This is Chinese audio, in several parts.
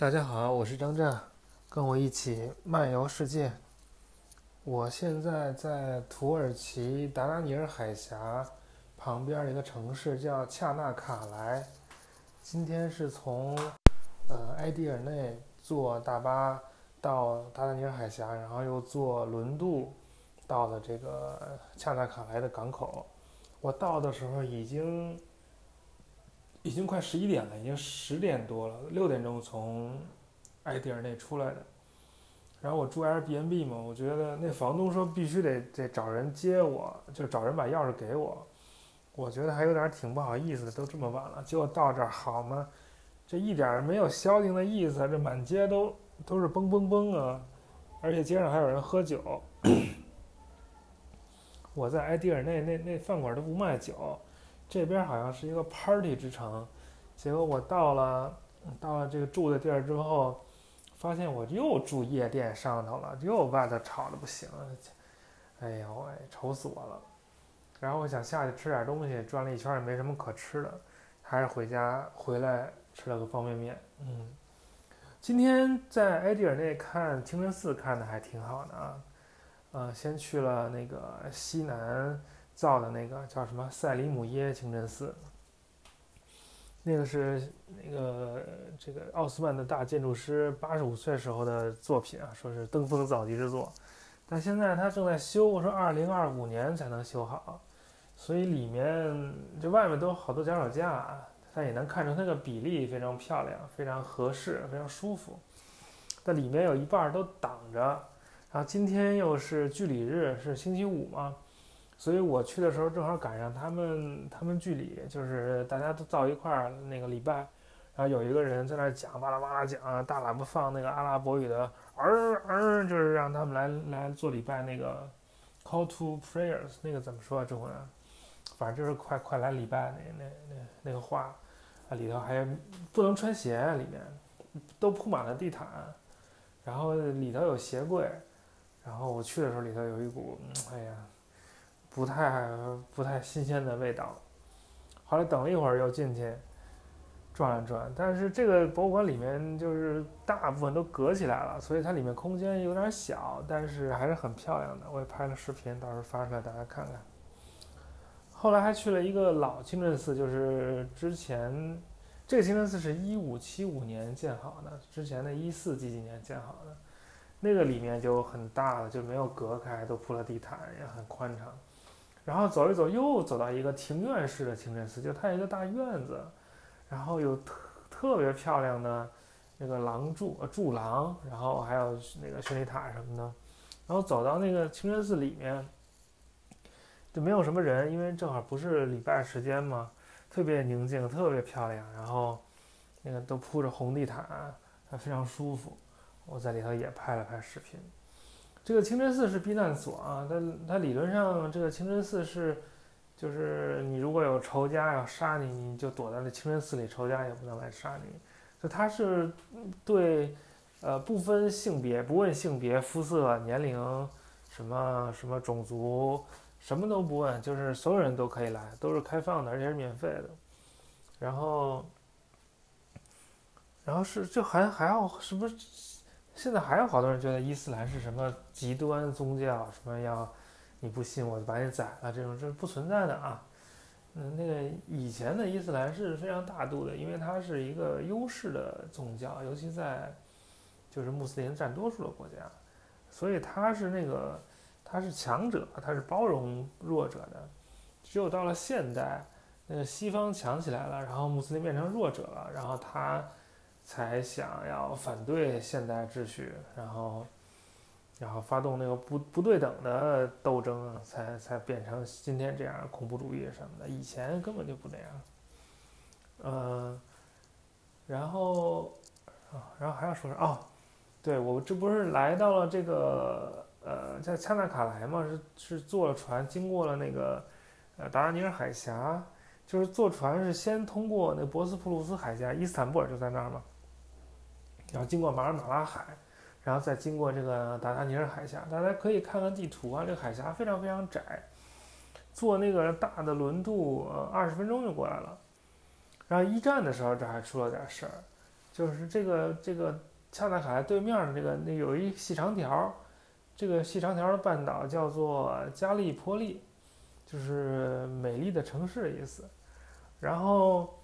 大家好，我是张震，跟我一起漫游世界。我现在在土耳其达达尼尔海峡旁边的一个城市叫恰纳卡莱。今天是从呃埃迪尔内坐大巴到达达尼尔海峡，然后又坐轮渡到了这个恰纳卡莱的港口。我到的时候已经。已经快十一点了，已经十点多了，六点钟从埃迪尔内出来的。然后我住 Airbnb 嘛，我觉得那房东说必须得得找人接我，就找人把钥匙给我。我觉得还有点挺不好意思的，都这么晚了，结果到这儿好吗？这一点没有消停的意思，这满街都都是嘣嘣嘣啊，而且街上还有人喝酒。我在埃迪尔内那那饭馆都不卖酒。这边好像是一个 party 之城，结果我到了，到了这个住的地儿之后，发现我又住夜店上头了，又外头吵得不行，哎呦喂，愁死我了。然后我想下去吃点东西，转了一圈也没什么可吃的，还是回家回来吃了个方便面。嗯，今天在埃迪尔内看清真寺看的还挺好的啊，呃，先去了那个西南。造的那个叫什么赛里姆耶清真寺，那个是那个这个奥斯曼的大建筑师八十五岁时候的作品啊，说是登峰造极之作，但现在他正在修，说二零二五年才能修好，所以里面这外面都好多脚手架，但也能看出它个比例非常漂亮，非常合适，非常舒服，但里面有一半都挡着，然后今天又是距离日，是星期五嘛。所以我去的时候正好赶上他们他们剧里，就是大家都到一块儿那个礼拜，然后有一个人在那儿讲，巴拉巴拉讲，大喇叭放那个阿拉伯语的，儿儿，就是让他们来来做礼拜那个 call to prayers，那个怎么说啊？中文？反正就是快快来礼拜那那那那个话，啊里头还不能穿鞋，里面都铺满了地毯，然后里头有鞋柜，然后我去的时候里头有一股，哎呀。不太不太新鲜的味道，后来等了一会儿又进去转了转，但是这个博物馆里面就是大部分都隔起来了，所以它里面空间有点小，但是还是很漂亮的。我也拍了视频，到时候发出来大家看看。后来还去了一个老清真寺，就是之前这个清真寺是一五七五年建好的，之前的一四几几年建好的，那个里面就很大了，就没有隔开，都铺了地毯，也很宽敞。然后走一走，又走到一个庭院式的清真寺，就它一个大院子，然后有特特别漂亮的那个廊柱呃柱廊，然后还有那个宣礼塔什么的。然后走到那个清真寺里面，就没有什么人，因为正好不是礼拜时间嘛，特别宁静，特别漂亮。然后那个都铺着红地毯，还非常舒服。我在里头也拍了拍视频。这个清真寺是避难所啊，它它理论上这个清真寺是，就是你如果有仇家要杀你，你就躲在那清真寺里，仇家也不能来杀你。就它是对，呃，不分性别，不问性别、肤色、年龄，什么什么种族，什么都不问，就是所有人都可以来，都是开放的，而且是免费的。然后，然后是就还还要什么？现在还有好多人觉得伊斯兰是什么极端宗教，什么要你不信我就把你宰了，这种这是不存在的啊。嗯，那个以前的伊斯兰是非常大度的，因为它是一个优势的宗教，尤其在就是穆斯林占多数的国家，所以它是那个它是强者，它是包容弱者的。只有到了现代，那个西方强起来了，然后穆斯林变成弱者了，然后他。才想要反对现代秩序，然后，然后发动那个不不对等的斗争，才才变成今天这样恐怖主义什么的。以前根本就不那样。嗯，然后啊，然后还要说说哦，对我这不是来到了这个呃，在恰纳卡莱嘛，是是坐了船经过了那个呃达达尼尔海峡，就是坐船是先通过那博斯普鲁斯海峡，伊斯坦布尔就在那儿嘛。然后经过马尔马拉海，然后再经过这个达达尼尔海峡，大家可以看看地图啊，这个海峡非常非常窄，坐那个大的轮渡，呃，二十分钟就过来了。然后一战的时候，这还出了点事儿，就是这个这个恰纳海对面的这个那有一细长条，这个细长条的半岛叫做加利坡利，就是美丽的城市的意思。然后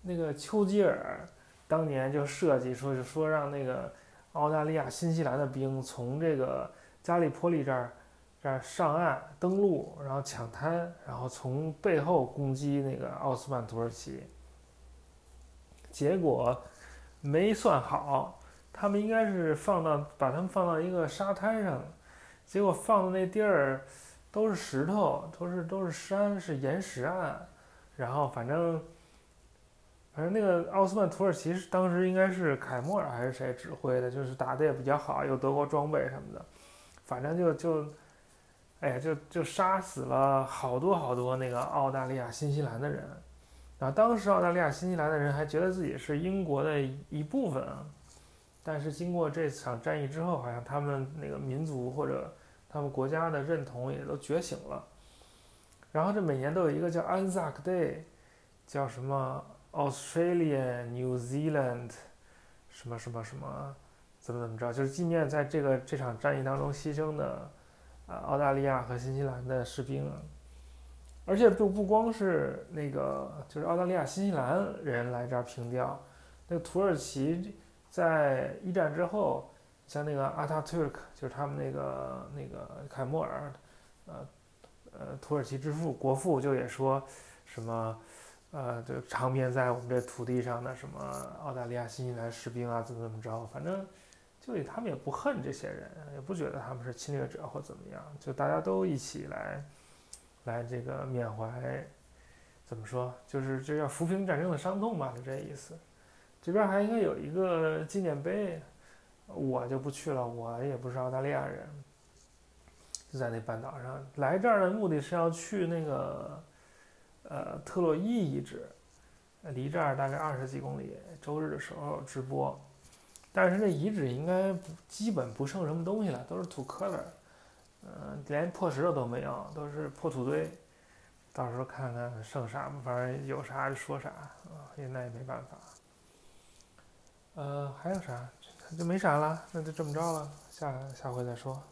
那个丘吉尔当年就设计说，就说让那个澳大利亚、新西兰的兵从这个加利坡利这儿这儿上岸登陆，然后抢滩，然后从背后攻击那个奥斯曼土耳其。结果没算好，他们应该是放到把他们放到一个沙滩上，结果放的那地儿都是石头，都是都是山，是岩石岸。然后反正反正那个奥斯曼土耳其是当时应该是凯莫尔还是谁指挥的，就是打的也比较好，有德国装备什么的，反正就就哎呀就就杀死了好多好多那个澳大利亚、新西兰的人。然后当时澳大利亚、新西兰的人还觉得自己是英国的一部分啊，但是经过这场战役之后，好像他们那个民族或者他们国家的认同也都觉醒了。然后这每年都有一个叫 Anzac Day，叫什么 Australia New Zealand，什么什么什么，怎么怎么着，就是纪念在这个这场战役当中牺牲的啊澳大利亚和新西兰的士兵啊。而且不不光是那个，就是澳大利亚、新西兰人来这儿凭吊，那个土耳其在一战之后，像那个阿塔图尔克，就是他们那个那个凯莫尔，呃呃，土耳其之父国父就也说，什么，呃，就长眠在我们这土地上的什么澳大利亚、新西兰士兵啊，怎么怎么着，反正就他们也不恨这些人，也不觉得他们是侵略者或怎么样，就大家都一起来。来这个缅怀，怎么说？就是这叫抚平战争的伤痛吧，就这意思。这边还应该有一个纪念碑，我就不去了，我也不是澳大利亚人，就在那半岛上。来这儿的目的是要去那个，呃，特洛伊遗址，离这儿大概二十几公里。周日的时候直播，但是那遗址应该不基本不剩什么东西了，都是土坷垃。嗯，连破石头都没有，都是破土堆。到时候看看剩啥吧，反正有啥就说啥啊，也那也没办法。呃，还有啥？就没啥了，那就这么着了，下下回再说。